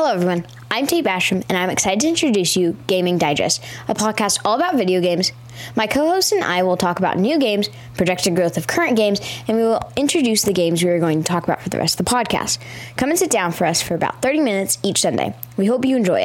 Hello, everyone. I'm Tate Basham, and I'm excited to introduce you Gaming Digest, a podcast all about video games. My co host and I will talk about new games, projected growth of current games, and we will introduce the games we are going to talk about for the rest of the podcast. Come and sit down for us for about 30 minutes each Sunday. We hope you enjoy it.